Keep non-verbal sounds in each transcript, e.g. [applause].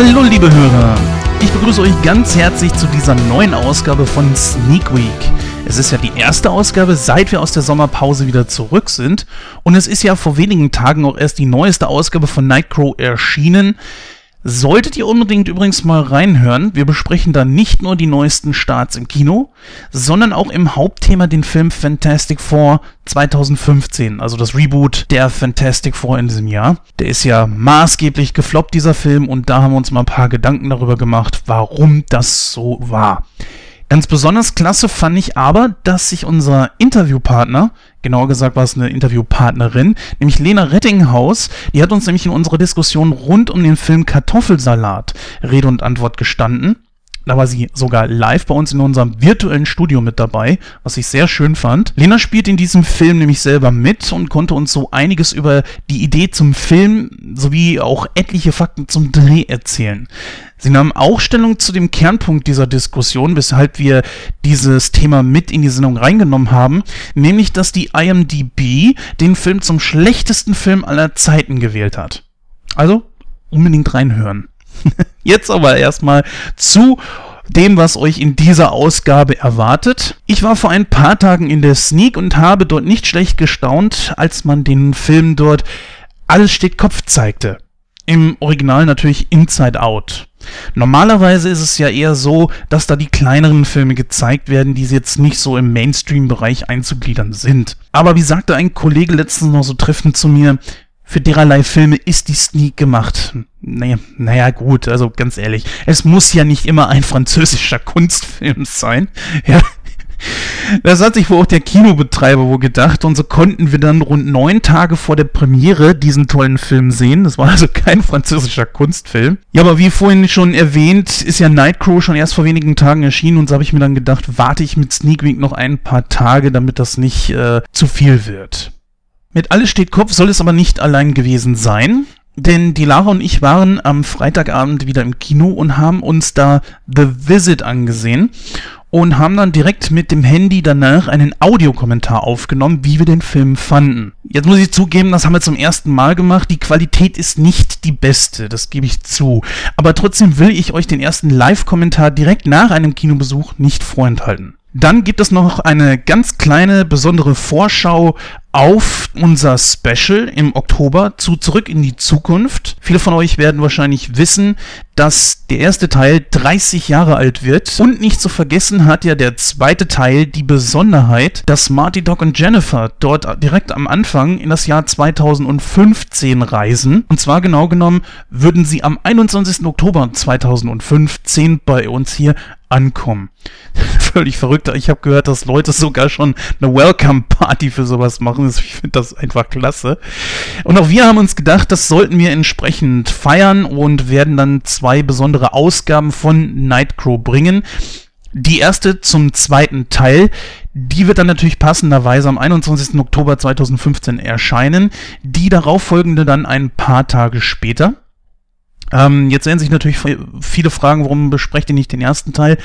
Hallo liebe Hörer, ich begrüße euch ganz herzlich zu dieser neuen Ausgabe von Sneak Week. Es ist ja die erste Ausgabe, seit wir aus der Sommerpause wieder zurück sind und es ist ja vor wenigen Tagen auch erst die neueste Ausgabe von Nightcrow erschienen. Solltet ihr unbedingt übrigens mal reinhören, wir besprechen da nicht nur die neuesten Starts im Kino, sondern auch im Hauptthema den Film Fantastic Four 2015, also das Reboot der Fantastic Four in diesem Jahr. Der ist ja maßgeblich gefloppt, dieser Film, und da haben wir uns mal ein paar Gedanken darüber gemacht, warum das so war. Ganz besonders klasse fand ich aber, dass sich unser Interviewpartner, genauer gesagt war es eine Interviewpartnerin, nämlich Lena Rettinghaus, die hat uns nämlich in unserer Diskussion rund um den Film Kartoffelsalat Rede und Antwort gestanden. Da war sie sogar live bei uns in unserem virtuellen Studio mit dabei, was ich sehr schön fand. Lena spielt in diesem Film nämlich selber mit und konnte uns so einiges über die Idee zum Film sowie auch etliche Fakten zum Dreh erzählen. Sie nahm auch Stellung zu dem Kernpunkt dieser Diskussion, weshalb wir dieses Thema mit in die Sendung reingenommen haben, nämlich dass die IMDB den Film zum schlechtesten Film aller Zeiten gewählt hat. Also unbedingt reinhören. [laughs] Jetzt aber erstmal zu dem, was euch in dieser Ausgabe erwartet. Ich war vor ein paar Tagen in der Sneak und habe dort nicht schlecht gestaunt, als man den Film dort Alles steht Kopf zeigte. Im Original natürlich Inside Out. Normalerweise ist es ja eher so, dass da die kleineren Filme gezeigt werden, die jetzt nicht so im Mainstream-Bereich einzugliedern sind. Aber wie sagte ein Kollege letztens noch so treffend zu mir, für dererlei Filme ist die Sneak gemacht. Naja, naja, gut, also ganz ehrlich, es muss ja nicht immer ein französischer Kunstfilm sein. Ja. Das hat sich wohl auch der Kinobetreiber wohl gedacht und so konnten wir dann rund neun Tage vor der Premiere diesen tollen Film sehen. Das war also kein französischer Kunstfilm. Ja, aber wie vorhin schon erwähnt, ist ja Nightcrow schon erst vor wenigen Tagen erschienen und so habe ich mir dann gedacht, warte ich mit Sneak Week noch ein paar Tage, damit das nicht äh, zu viel wird. Mit Alles steht Kopf soll es aber nicht allein gewesen sein, denn die Lara und ich waren am Freitagabend wieder im Kino und haben uns da The Visit angesehen und haben dann direkt mit dem Handy danach einen Audiokommentar aufgenommen, wie wir den Film fanden. Jetzt muss ich zugeben, das haben wir zum ersten Mal gemacht. Die Qualität ist nicht die beste, das gebe ich zu. Aber trotzdem will ich euch den ersten Live-Kommentar direkt nach einem Kinobesuch nicht vorenthalten. Dann gibt es noch eine ganz kleine besondere Vorschau auf unser Special im Oktober zu Zurück in die Zukunft. Viele von euch werden wahrscheinlich wissen, dass der erste Teil 30 Jahre alt wird. Und nicht zu vergessen hat ja der zweite Teil die Besonderheit, dass Marty, Doc und Jennifer dort direkt am Anfang in das Jahr 2015 reisen. Und zwar genau genommen würden sie am 21. Oktober 2015 bei uns hier ankommen. [laughs] Völlig verrückt. Ich habe gehört, dass Leute sogar schon eine Welcome Party für sowas machen. Ich finde das einfach klasse. Und auch wir haben uns gedacht, das sollten wir entsprechend feiern und werden dann zwei besondere Ausgaben von Nightcrow bringen. Die erste zum zweiten Teil, die wird dann natürlich passenderweise am 21. Oktober 2015 erscheinen. Die darauffolgende dann ein paar Tage später. Ähm, jetzt werden sich natürlich viele fragen, warum besprecht ihr nicht den ersten Teil?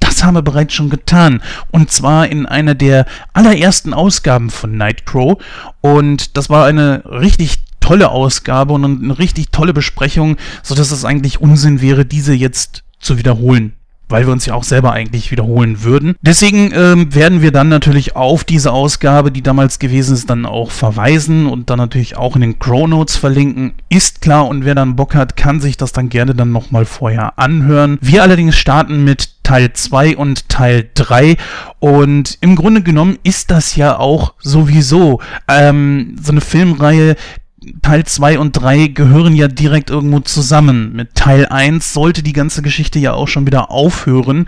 Das haben wir bereits schon getan. Und zwar in einer der allerersten Ausgaben von Nightcrow. Und das war eine richtig tolle Ausgabe und eine richtig tolle Besprechung, sodass es eigentlich Unsinn wäre, diese jetzt zu wiederholen weil wir uns ja auch selber eigentlich wiederholen würden. Deswegen ähm, werden wir dann natürlich auf diese Ausgabe, die damals gewesen ist, dann auch verweisen und dann natürlich auch in den Crow Notes verlinken. Ist klar und wer dann Bock hat, kann sich das dann gerne dann nochmal vorher anhören. Wir allerdings starten mit Teil 2 und Teil 3 und im Grunde genommen ist das ja auch sowieso ähm, so eine Filmreihe, Teil 2 und 3 gehören ja direkt irgendwo zusammen. Mit Teil 1 sollte die ganze Geschichte ja auch schon wieder aufhören.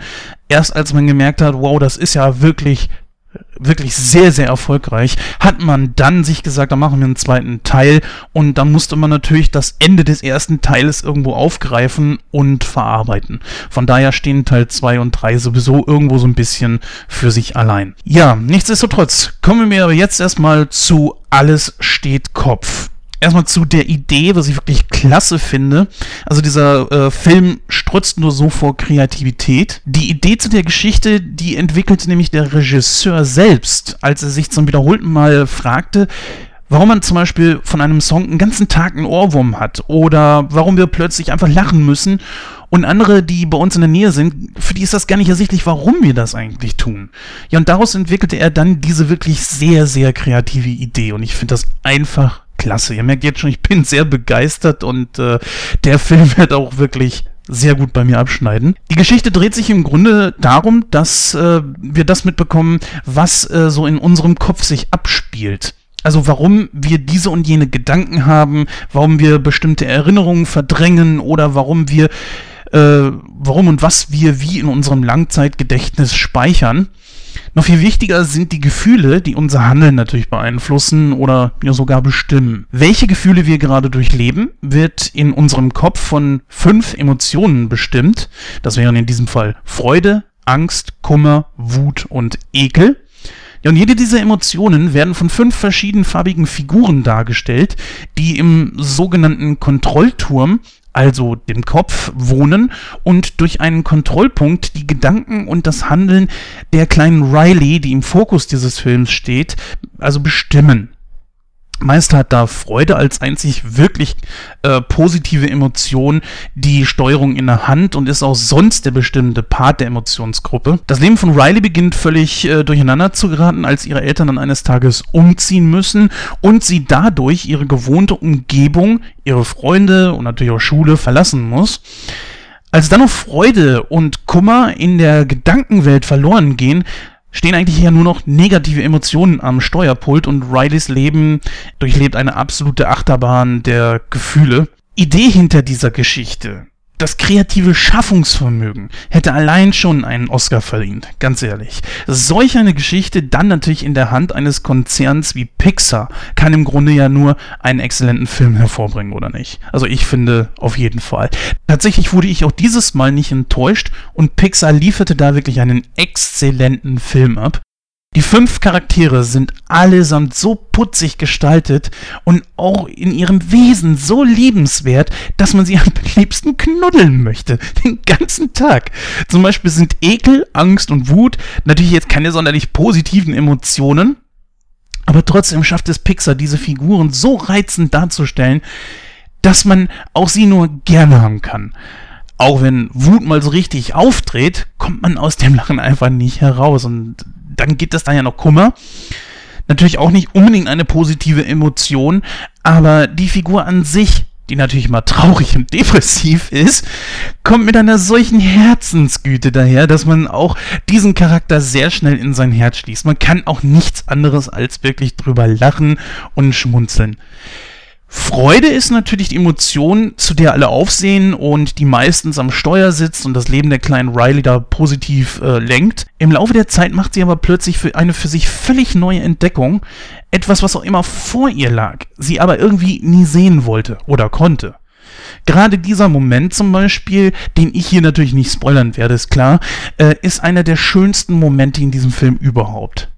Erst als man gemerkt hat, wow, das ist ja wirklich wirklich sehr, sehr erfolgreich, hat man dann sich gesagt, da machen wir einen zweiten Teil und dann musste man natürlich das Ende des ersten Teiles irgendwo aufgreifen und verarbeiten. Von daher stehen Teil 2 und 3 sowieso irgendwo so ein bisschen für sich allein. Ja, nichtsdestotrotz kommen wir aber jetzt erstmal zu Alles steht Kopf erstmal zu der Idee, was ich wirklich klasse finde. Also dieser äh, Film strutzt nur so vor Kreativität. Die Idee zu der Geschichte, die entwickelte nämlich der Regisseur selbst, als er sich zum wiederholten Mal fragte, Warum man zum Beispiel von einem Song einen ganzen Tag einen Ohrwurm hat oder warum wir plötzlich einfach lachen müssen und andere, die bei uns in der Nähe sind, für die ist das gar nicht ersichtlich, warum wir das eigentlich tun. Ja, und daraus entwickelte er dann diese wirklich sehr, sehr kreative Idee und ich finde das einfach klasse. Ihr merkt jetzt schon, ich bin sehr begeistert und äh, der Film wird auch wirklich sehr gut bei mir abschneiden. Die Geschichte dreht sich im Grunde darum, dass äh, wir das mitbekommen, was äh, so in unserem Kopf sich abspielt. Also warum wir diese und jene Gedanken haben, warum wir bestimmte Erinnerungen verdrängen oder warum wir, äh, warum und was wir wie in unserem Langzeitgedächtnis speichern. Noch viel wichtiger sind die Gefühle, die unser Handeln natürlich beeinflussen oder ja sogar bestimmen. Welche Gefühle wir gerade durchleben, wird in unserem Kopf von fünf Emotionen bestimmt. Das wären in diesem Fall Freude, Angst, Kummer, Wut und Ekel. Ja, und jede dieser Emotionen werden von fünf verschiedenfarbigen Figuren dargestellt, die im sogenannten Kontrollturm, also dem Kopf, wohnen und durch einen Kontrollpunkt die Gedanken und das Handeln der kleinen Riley, die im Fokus dieses Films steht, also bestimmen. Meist hat da Freude als einzig wirklich äh, positive Emotion die Steuerung in der Hand und ist auch sonst der bestimmte Part der Emotionsgruppe. Das Leben von Riley beginnt völlig äh, durcheinander zu geraten, als ihre Eltern dann eines Tages umziehen müssen und sie dadurch ihre gewohnte Umgebung, ihre Freunde und natürlich auch Schule verlassen muss. Als dann noch Freude und Kummer in der Gedankenwelt verloren gehen, stehen eigentlich ja nur noch negative Emotionen am Steuerpult und Rileys Leben durchlebt eine absolute Achterbahn der Gefühle. Idee hinter dieser Geschichte das kreative Schaffungsvermögen hätte allein schon einen Oscar verdient, ganz ehrlich. Solch eine Geschichte dann natürlich in der Hand eines Konzerns wie Pixar kann im Grunde ja nur einen exzellenten Film hervorbringen, oder nicht? Also ich finde auf jeden Fall. Tatsächlich wurde ich auch dieses Mal nicht enttäuscht und Pixar lieferte da wirklich einen exzellenten Film ab. Die fünf Charaktere sind allesamt so putzig gestaltet und auch in ihrem Wesen so liebenswert, dass man sie am liebsten knuddeln möchte. [laughs] Den ganzen Tag. Zum Beispiel sind Ekel, Angst und Wut natürlich jetzt keine sonderlich positiven Emotionen. Aber trotzdem schafft es Pixar, diese Figuren so reizend darzustellen, dass man auch sie nur gerne haben kann. Auch wenn Wut mal so richtig auftritt, kommt man aus dem Lachen einfach nicht heraus. Und dann geht das dann ja noch Kummer. Natürlich auch nicht unbedingt eine positive Emotion, aber die Figur an sich, die natürlich mal traurig und depressiv ist, kommt mit einer solchen Herzensgüte daher, dass man auch diesen Charakter sehr schnell in sein Herz schließt. Man kann auch nichts anderes als wirklich drüber lachen und schmunzeln. Freude ist natürlich die Emotion, zu der alle aufsehen und die meistens am Steuer sitzt und das Leben der kleinen Riley da positiv äh, lenkt. Im Laufe der Zeit macht sie aber plötzlich für eine für sich völlig neue Entdeckung, etwas, was auch immer vor ihr lag, sie aber irgendwie nie sehen wollte oder konnte. Gerade dieser Moment zum Beispiel, den ich hier natürlich nicht spoilern werde, ist klar, äh, ist einer der schönsten Momente in diesem Film überhaupt.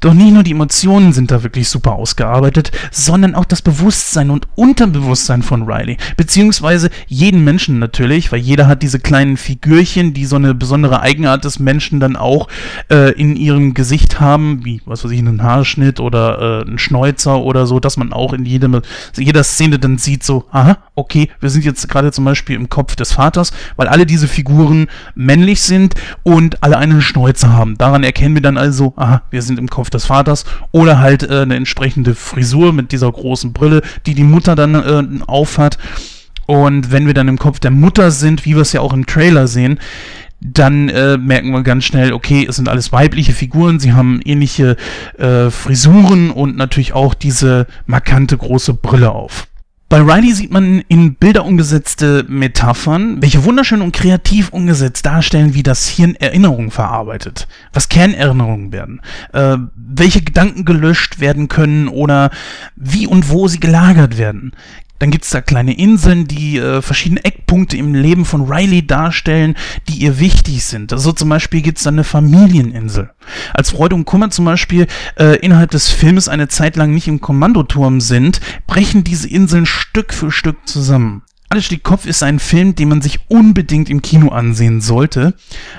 Doch nicht nur die Emotionen sind da wirklich super ausgearbeitet, sondern auch das Bewusstsein und Unterbewusstsein von Riley. Beziehungsweise jeden Menschen natürlich, weil jeder hat diese kleinen Figürchen, die so eine besondere Eigenart des Menschen dann auch äh, in ihrem Gesicht haben, wie, was weiß ich, einen Haarschnitt oder äh, einen Schnäuzer oder so, dass man auch in jedem, jeder Szene dann sieht so, aha, okay, wir sind jetzt gerade zum Beispiel im Kopf des Vaters, weil alle diese Figuren männlich sind und alle einen Schnäuzer haben. Daran erkennen wir dann also, aha, wir sind im Kopf des Vaters oder halt äh, eine entsprechende Frisur mit dieser großen Brille, die die Mutter dann äh, aufhat. Und wenn wir dann im Kopf der Mutter sind, wie wir es ja auch im Trailer sehen, dann äh, merken wir ganz schnell, okay, es sind alles weibliche Figuren, sie haben ähnliche äh, Frisuren und natürlich auch diese markante große Brille auf. Bei Riley sieht man in Bilder umgesetzte Metaphern, welche wunderschön und kreativ umgesetzt darstellen, wie das Hirn Erinnerungen verarbeitet, was Kernerinnerungen werden, äh, welche Gedanken gelöscht werden können oder wie und wo sie gelagert werden. Dann gibt es da kleine Inseln, die äh, verschiedene Eckpunkte im Leben von Riley darstellen, die ihr wichtig sind. Also zum Beispiel gibt es da eine Familieninsel. Als Freude und Kummer zum Beispiel äh, innerhalb des Films eine Zeit lang nicht im Kommandoturm sind, brechen diese Inseln Stück für Stück zusammen. Alles steht Kopf ist ein Film, den man sich unbedingt im Kino ansehen sollte.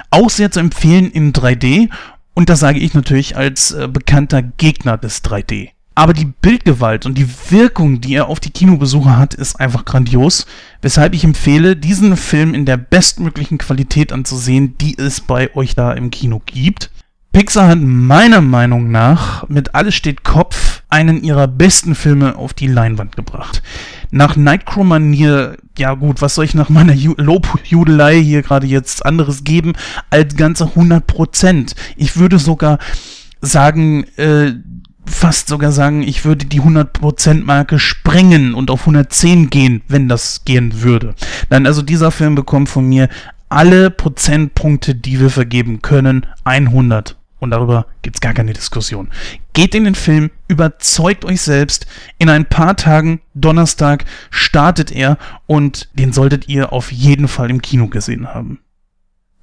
Auch sehr zu empfehlen in 3D. Und das sage ich natürlich als äh, bekannter Gegner des 3D. Aber die Bildgewalt und die Wirkung, die er auf die Kinobesucher hat, ist einfach grandios, weshalb ich empfehle, diesen Film in der bestmöglichen Qualität anzusehen, die es bei euch da im Kino gibt. Pixar hat meiner Meinung nach mit Alles steht Kopf einen ihrer besten Filme auf die Leinwand gebracht. Nach Nightcrow-Manier, ja gut, was soll ich nach meiner Ju Lobjudelei hier gerade jetzt anderes geben als ganze 100%. Ich würde sogar sagen, äh, fast sogar sagen, ich würde die 100%-Marke sprengen und auf 110 gehen, wenn das gehen würde. Nein, also dieser Film bekommt von mir alle Prozentpunkte, die wir vergeben können, 100. Und darüber gibt es gar keine Diskussion. Geht in den Film, überzeugt euch selbst. In ein paar Tagen, Donnerstag, startet er und den solltet ihr auf jeden Fall im Kino gesehen haben.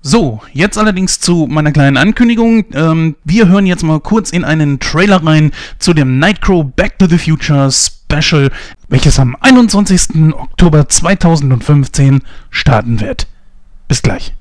So, jetzt allerdings zu meiner kleinen Ankündigung. Ähm, wir hören jetzt mal kurz in einen Trailer rein zu dem Nightcrow Back to the Future Special, welches am 21. Oktober 2015 starten wird. Bis gleich.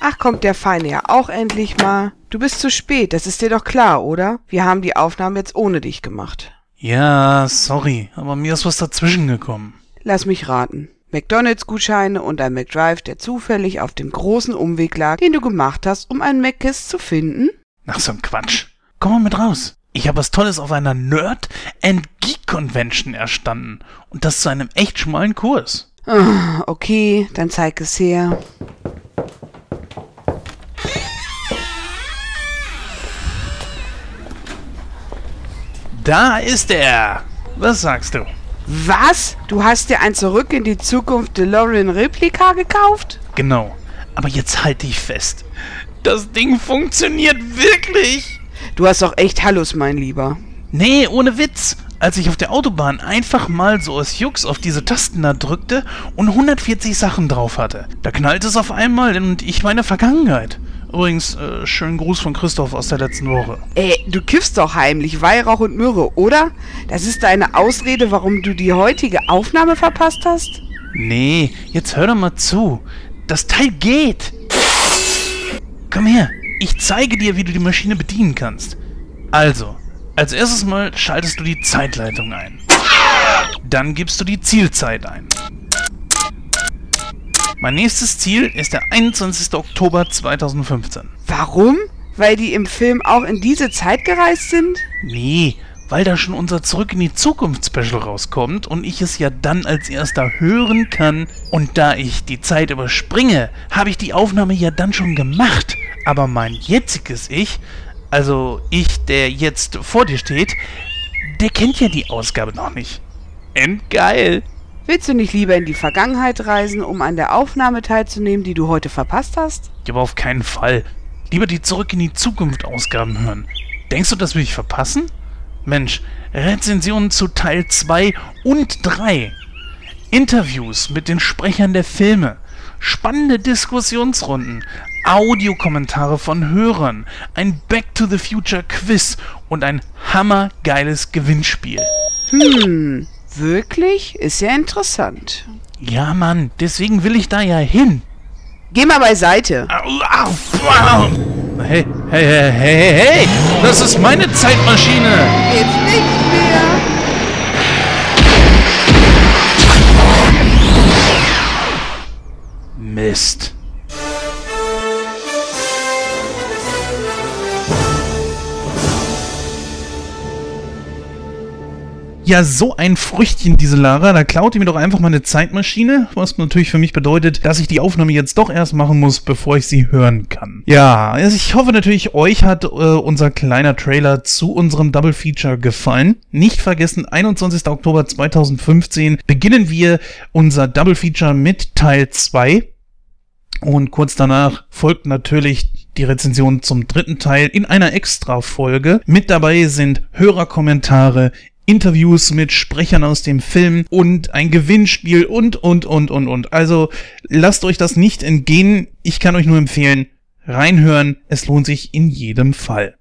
Ach, kommt der Feine ja auch endlich mal. Du bist zu spät, das ist dir doch klar, oder? Wir haben die Aufnahme jetzt ohne dich gemacht. Ja, sorry, aber mir ist was dazwischen gekommen. Lass mich raten. McDonalds-Gutscheine und ein McDrive, der zufällig auf dem großen Umweg lag, den du gemacht hast, um einen McKiss zu finden? Ach, so ein Quatsch. Komm mal mit raus. Ich habe was Tolles auf einer Nerd and Geek Convention erstanden. Und das zu einem echt schmalen Kurs. Ah, okay, dann zeig es her. Da ist er. Was sagst du? Was? Du hast dir ein Zurück in die Zukunft DeLorean Replika gekauft? Genau. Aber jetzt halt dich fest. Das Ding funktioniert wirklich. Du hast doch echt Hallus, mein Lieber. Nee, ohne Witz. Als ich auf der Autobahn einfach mal so aus Jux auf diese Tasten da drückte und 140 Sachen drauf hatte, da knallte es auf einmal und ich meine Vergangenheit. Übrigens, äh, schönen Gruß von Christoph aus der letzten Woche. Ey, du kiffst doch heimlich Weihrauch und Myrrhe, oder? Das ist deine Ausrede, warum du die heutige Aufnahme verpasst hast? Nee, jetzt hör doch mal zu. Das Teil geht. Komm her, ich zeige dir, wie du die Maschine bedienen kannst. Also, als erstes mal schaltest du die Zeitleitung ein. Dann gibst du die Zielzeit ein. Mein nächstes Ziel ist der 21. Oktober 2015. Warum? Weil die im Film auch in diese Zeit gereist sind? Nee, weil da schon unser Zurück in die Zukunft Special rauskommt und ich es ja dann als erster hören kann. Und da ich die Zeit überspringe, habe ich die Aufnahme ja dann schon gemacht. Aber mein jetziges Ich, also ich, der jetzt vor dir steht, der kennt ja die Ausgabe noch nicht. Endgeil! Willst du nicht lieber in die Vergangenheit reisen, um an der Aufnahme teilzunehmen, die du heute verpasst hast? Ja, aber auf keinen Fall. Lieber die Zurück in die Zukunft Ausgaben hören. Denkst du, das will ich verpassen? Mensch, Rezensionen zu Teil 2 und 3. Interviews mit den Sprechern der Filme. Spannende Diskussionsrunden. Audiokommentare von Hörern. Ein Back to the Future Quiz und ein hammergeiles Gewinnspiel. Hm, Wirklich? Ist ja interessant. Ja, Mann, deswegen will ich da ja hin. Geh mal beiseite. Au, au, au. Hey, hey, hey, hey, hey, das ist meine Zeitmaschine. Jetzt nicht mehr. Mist. Ja, so ein Früchtchen, diese Lara. Da klaut die mir doch einfach mal eine Zeitmaschine, was natürlich für mich bedeutet, dass ich die Aufnahme jetzt doch erst machen muss, bevor ich sie hören kann. Ja, also ich hoffe natürlich, euch hat äh, unser kleiner Trailer zu unserem Double Feature gefallen. Nicht vergessen, 21. Oktober 2015 beginnen wir unser Double Feature mit Teil 2. Und kurz danach folgt natürlich die Rezension zum dritten Teil in einer Extra-Folge. Mit dabei sind Hörerkommentare, Interviews mit Sprechern aus dem Film und ein Gewinnspiel und, und, und, und, und. Also lasst euch das nicht entgehen. Ich kann euch nur empfehlen, reinhören. Es lohnt sich in jedem Fall.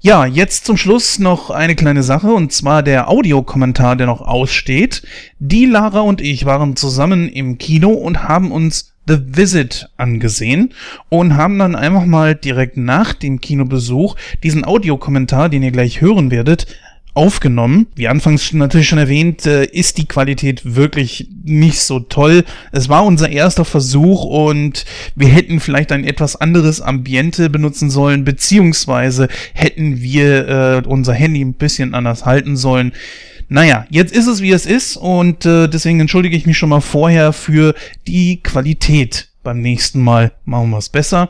Ja, jetzt zum Schluss noch eine kleine Sache und zwar der Audiokommentar, der noch aussteht. Die Lara und ich waren zusammen im Kino und haben uns The Visit angesehen und haben dann einfach mal direkt nach dem Kinobesuch diesen Audiokommentar, den ihr gleich hören werdet, aufgenommen. Wie anfangs natürlich schon erwähnt, äh, ist die Qualität wirklich nicht so toll. Es war unser erster Versuch und wir hätten vielleicht ein etwas anderes Ambiente benutzen sollen, beziehungsweise hätten wir äh, unser Handy ein bisschen anders halten sollen. Naja, jetzt ist es wie es ist und äh, deswegen entschuldige ich mich schon mal vorher für die Qualität. Beim nächsten Mal machen wir es besser.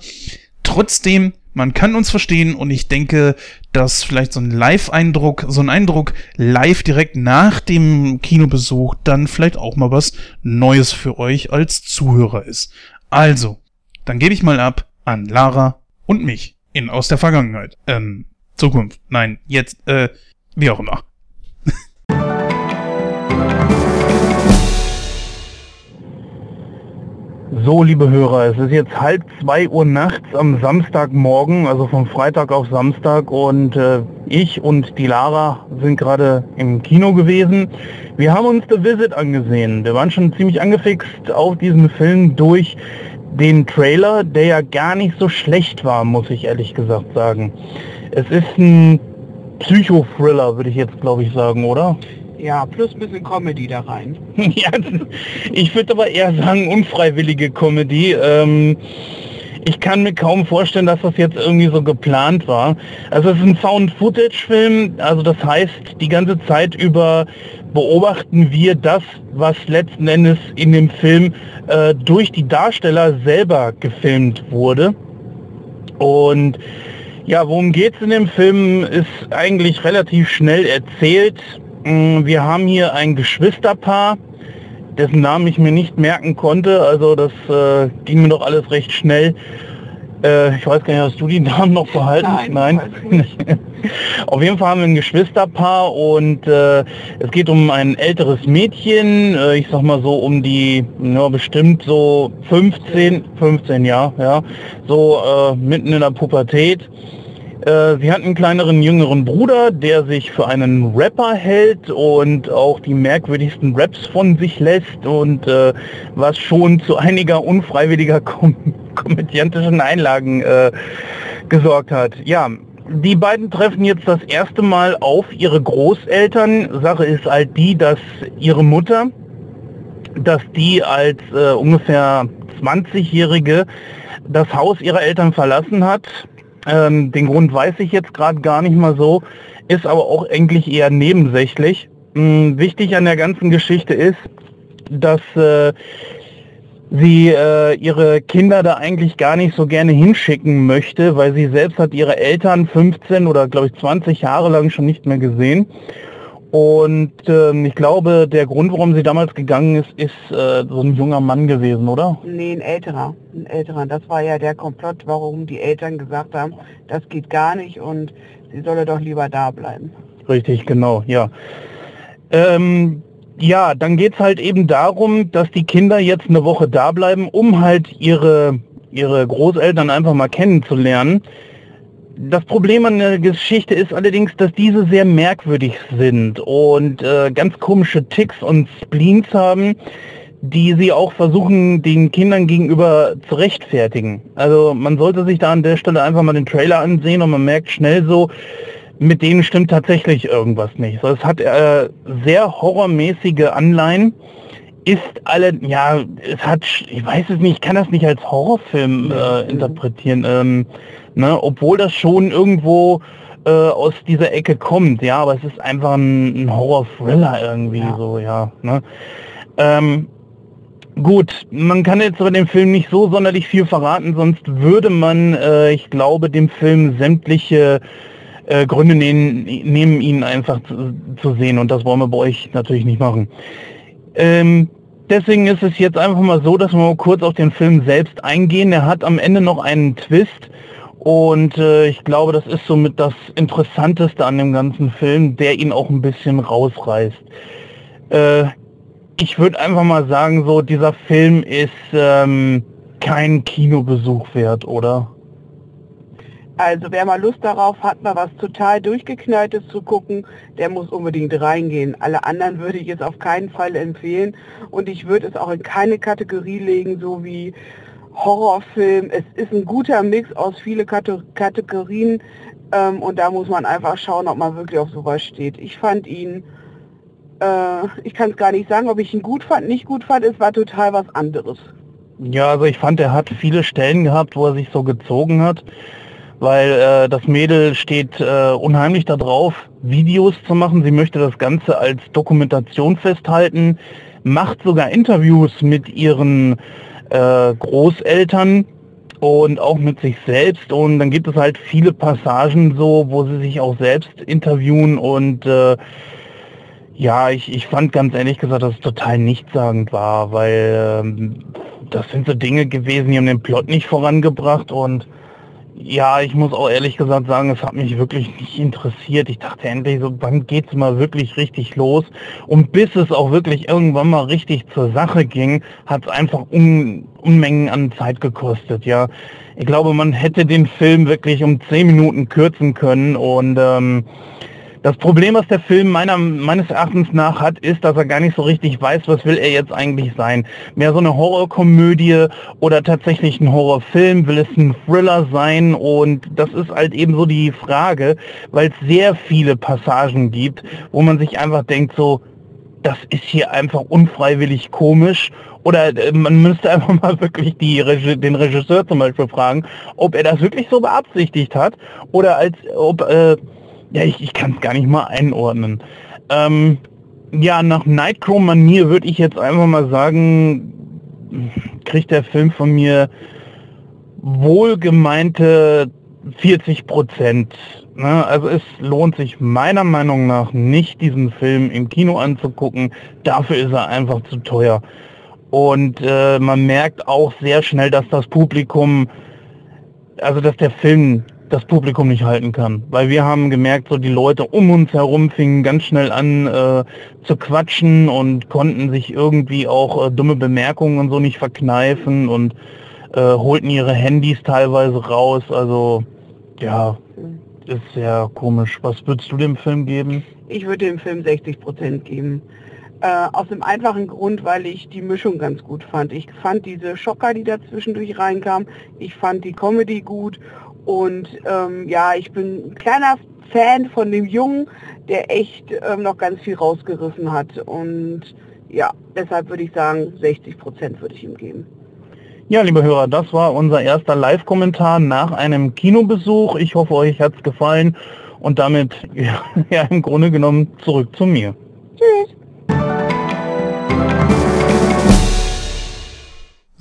Trotzdem, man kann uns verstehen und ich denke, dass vielleicht so ein Live-Eindruck, so ein Eindruck live direkt nach dem Kinobesuch dann vielleicht auch mal was Neues für euch als Zuhörer ist. Also, dann gebe ich mal ab an Lara und mich in aus der Vergangenheit. Ähm, Zukunft. Nein, jetzt, äh, wie auch immer. So, liebe Hörer, es ist jetzt halb zwei Uhr nachts am Samstagmorgen, also vom Freitag auf Samstag und äh, ich und die Lara sind gerade im Kino gewesen. Wir haben uns The Visit angesehen. Wir waren schon ziemlich angefixt auf diesen Film durch den Trailer, der ja gar nicht so schlecht war, muss ich ehrlich gesagt sagen. Es ist ein Psychothriller, würde ich jetzt glaube ich sagen, oder? Ja, plus ein bisschen Comedy da rein. [laughs] ja, ich würde aber eher sagen unfreiwillige Comedy. Ähm, ich kann mir kaum vorstellen, dass das jetzt irgendwie so geplant war. Also es ist ein Found-Footage-Film, also das heißt, die ganze Zeit über beobachten wir das, was letzten Endes in dem Film äh, durch die Darsteller selber gefilmt wurde. Und ja, worum geht es in dem Film, ist eigentlich relativ schnell erzählt. Mm, wir haben hier ein Geschwisterpaar, dessen Namen ich mir nicht merken konnte. Also das äh, ging mir doch alles recht schnell. Äh, ich weiß gar nicht, hast du die Namen noch behalten? Nein. Nein. [laughs] Auf jeden Fall haben wir ein Geschwisterpaar und äh, es geht um ein älteres Mädchen, äh, ich sag mal so um die, ja, bestimmt so 15, 15 Jahre, ja, so äh, mitten in der Pubertät. Äh, sie hat einen kleineren, jüngeren Bruder, der sich für einen Rapper hält und auch die merkwürdigsten Raps von sich lässt und äh, was schon zu einiger unfreiwilliger [laughs] kom komödiantischen Einlagen äh, gesorgt hat. Ja, die beiden treffen jetzt das erste Mal auf ihre Großeltern. Sache ist halt die, dass ihre Mutter, dass die als äh, ungefähr 20-Jährige das Haus ihrer Eltern verlassen hat ähm, den Grund weiß ich jetzt gerade gar nicht mal so, ist aber auch eigentlich eher nebensächlich. Ähm, wichtig an der ganzen Geschichte ist, dass äh, sie äh, ihre Kinder da eigentlich gar nicht so gerne hinschicken möchte, weil sie selbst hat ihre Eltern 15 oder glaube ich 20 Jahre lang schon nicht mehr gesehen und ähm, ich glaube, der Grund, warum sie damals gegangen ist, ist äh, so ein junger Mann gewesen, oder? Nee, ein älterer. Ein älterer. Das war ja der Komplott, warum die Eltern gesagt haben, das geht gar nicht und sie solle doch lieber da bleiben. Richtig, genau, ja. Ähm, ja, dann geht es halt eben darum, dass die Kinder jetzt eine Woche da bleiben, um halt ihre, ihre Großeltern einfach mal kennenzulernen. Das Problem an der Geschichte ist allerdings, dass diese sehr merkwürdig sind und äh, ganz komische Ticks und Spleens haben, die sie auch versuchen, den Kindern gegenüber zu rechtfertigen. Also man sollte sich da an der Stelle einfach mal den Trailer ansehen und man merkt schnell so, mit denen stimmt tatsächlich irgendwas nicht. So, es hat äh, sehr horrormäßige Anleihen, ist alle, ja, es hat, ich weiß es nicht, ich kann das nicht als Horrorfilm äh, interpretieren. Ähm, ne? obwohl das schon irgendwo äh, aus dieser Ecke kommt, ja, aber es ist einfach ein, ein Horror-Thriller irgendwie ja. so, ja. Ne? Ähm, gut, man kann jetzt über den Film nicht so sonderlich viel verraten, sonst würde man, äh, ich glaube, dem Film sämtliche äh, Gründe nehmen, nehmen, ihn einfach zu, zu, sehen und das wollen wir bei euch natürlich nicht machen. Ähm, deswegen ist es jetzt einfach mal so, dass wir mal kurz auf den Film selbst eingehen. Er hat am Ende noch einen Twist, und äh, ich glaube, das ist somit das Interessanteste an dem ganzen Film, der ihn auch ein bisschen rausreißt. Äh, ich würde einfach mal sagen, so dieser Film ist ähm, kein Kinobesuch wert, oder? Also wer mal Lust darauf hat, mal was total durchgeknalltes zu gucken, der muss unbedingt reingehen. Alle anderen würde ich jetzt auf keinen Fall empfehlen und ich würde es auch in keine Kategorie legen, so wie Horrorfilm. Es ist ein guter Mix aus viele Kategorien ähm, und da muss man einfach schauen, ob man wirklich auf sowas steht. Ich fand ihn, äh, ich kann es gar nicht sagen, ob ich ihn gut fand, nicht gut fand, es war total was anderes. Ja, also ich fand, er hat viele Stellen gehabt, wo er sich so gezogen hat weil äh, das Mädel steht äh, unheimlich darauf, Videos zu machen. Sie möchte das Ganze als Dokumentation festhalten, macht sogar Interviews mit ihren äh, Großeltern und auch mit sich selbst. Und dann gibt es halt viele Passagen so, wo sie sich auch selbst interviewen und äh, ja, ich, ich fand ganz ehrlich gesagt, dass es total nichtssagend war, weil ähm, das sind so Dinge gewesen, die haben den Plot nicht vorangebracht und ja, ich muss auch ehrlich gesagt sagen, es hat mich wirklich nicht interessiert. Ich dachte endlich so, wann geht's mal wirklich richtig los? Und bis es auch wirklich irgendwann mal richtig zur Sache ging, hat es einfach Un Unmengen an Zeit gekostet, ja. Ich glaube, man hätte den Film wirklich um zehn Minuten kürzen können und ähm, das Problem, was der Film meiner, meines Erachtens nach hat, ist, dass er gar nicht so richtig weiß, was will er jetzt eigentlich sein. Mehr so eine Horrorkomödie oder tatsächlich ein Horrorfilm, will es ein Thriller sein? Und das ist halt eben so die Frage, weil es sehr viele Passagen gibt, wo man sich einfach denkt so, das ist hier einfach unfreiwillig komisch. Oder äh, man müsste [laughs] einfach mal wirklich die den Regisseur zum Beispiel fragen, ob er das wirklich so beabsichtigt hat. Oder als ob äh, ja, ich, ich kann es gar nicht mal einordnen. Ähm, ja, nach Nightcrow-Manier würde ich jetzt einfach mal sagen, kriegt der Film von mir wohlgemeinte 40 Prozent. Ne? Also es lohnt sich meiner Meinung nach nicht, diesen Film im Kino anzugucken. Dafür ist er einfach zu teuer. Und äh, man merkt auch sehr schnell, dass das Publikum, also dass der Film das Publikum nicht halten kann. Weil wir haben gemerkt, so die Leute um uns herum fingen ganz schnell an äh, zu quatschen und konnten sich irgendwie auch äh, dumme Bemerkungen und so nicht verkneifen und äh, holten ihre Handys teilweise raus. Also ja, ist sehr komisch. Was würdest du dem Film geben? Ich würde dem Film 60 Prozent geben. Äh, aus dem einfachen Grund, weil ich die Mischung ganz gut fand. Ich fand diese Schocker, die da zwischendurch reinkam, ich fand die Comedy gut und ähm, ja, ich bin ein kleiner Fan von dem Jungen, der echt ähm, noch ganz viel rausgerissen hat. Und ja, deshalb würde ich sagen, 60 Prozent würde ich ihm geben. Ja, liebe Hörer, das war unser erster Live-Kommentar nach einem Kinobesuch. Ich hoffe, euch hat es gefallen und damit ja, [laughs] ja, im Grunde genommen zurück zu mir. Tschüss.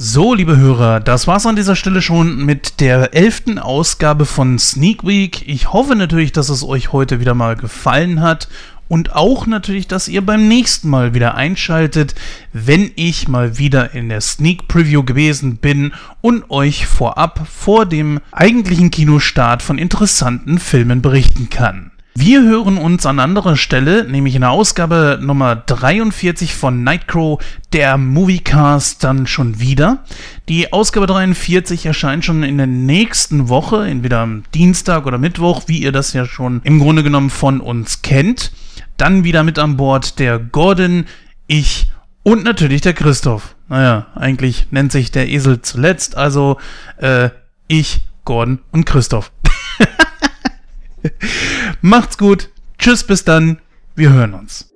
So, liebe Hörer, das war's an dieser Stelle schon mit der elften Ausgabe von Sneak Week. Ich hoffe natürlich, dass es euch heute wieder mal gefallen hat und auch natürlich, dass ihr beim nächsten Mal wieder einschaltet, wenn ich mal wieder in der Sneak Preview gewesen bin und euch vorab vor dem eigentlichen Kinostart von interessanten Filmen berichten kann. Wir hören uns an anderer Stelle, nämlich in der Ausgabe Nummer 43 von Nightcrow, der Moviecast, dann schon wieder. Die Ausgabe 43 erscheint schon in der nächsten Woche, entweder am Dienstag oder Mittwoch, wie ihr das ja schon im Grunde genommen von uns kennt. Dann wieder mit an Bord der Gordon, ich und natürlich der Christoph. Naja, eigentlich nennt sich der Esel zuletzt, also äh, ich, Gordon und Christoph. [laughs] Macht's gut. Tschüss, bis dann. Wir hören uns.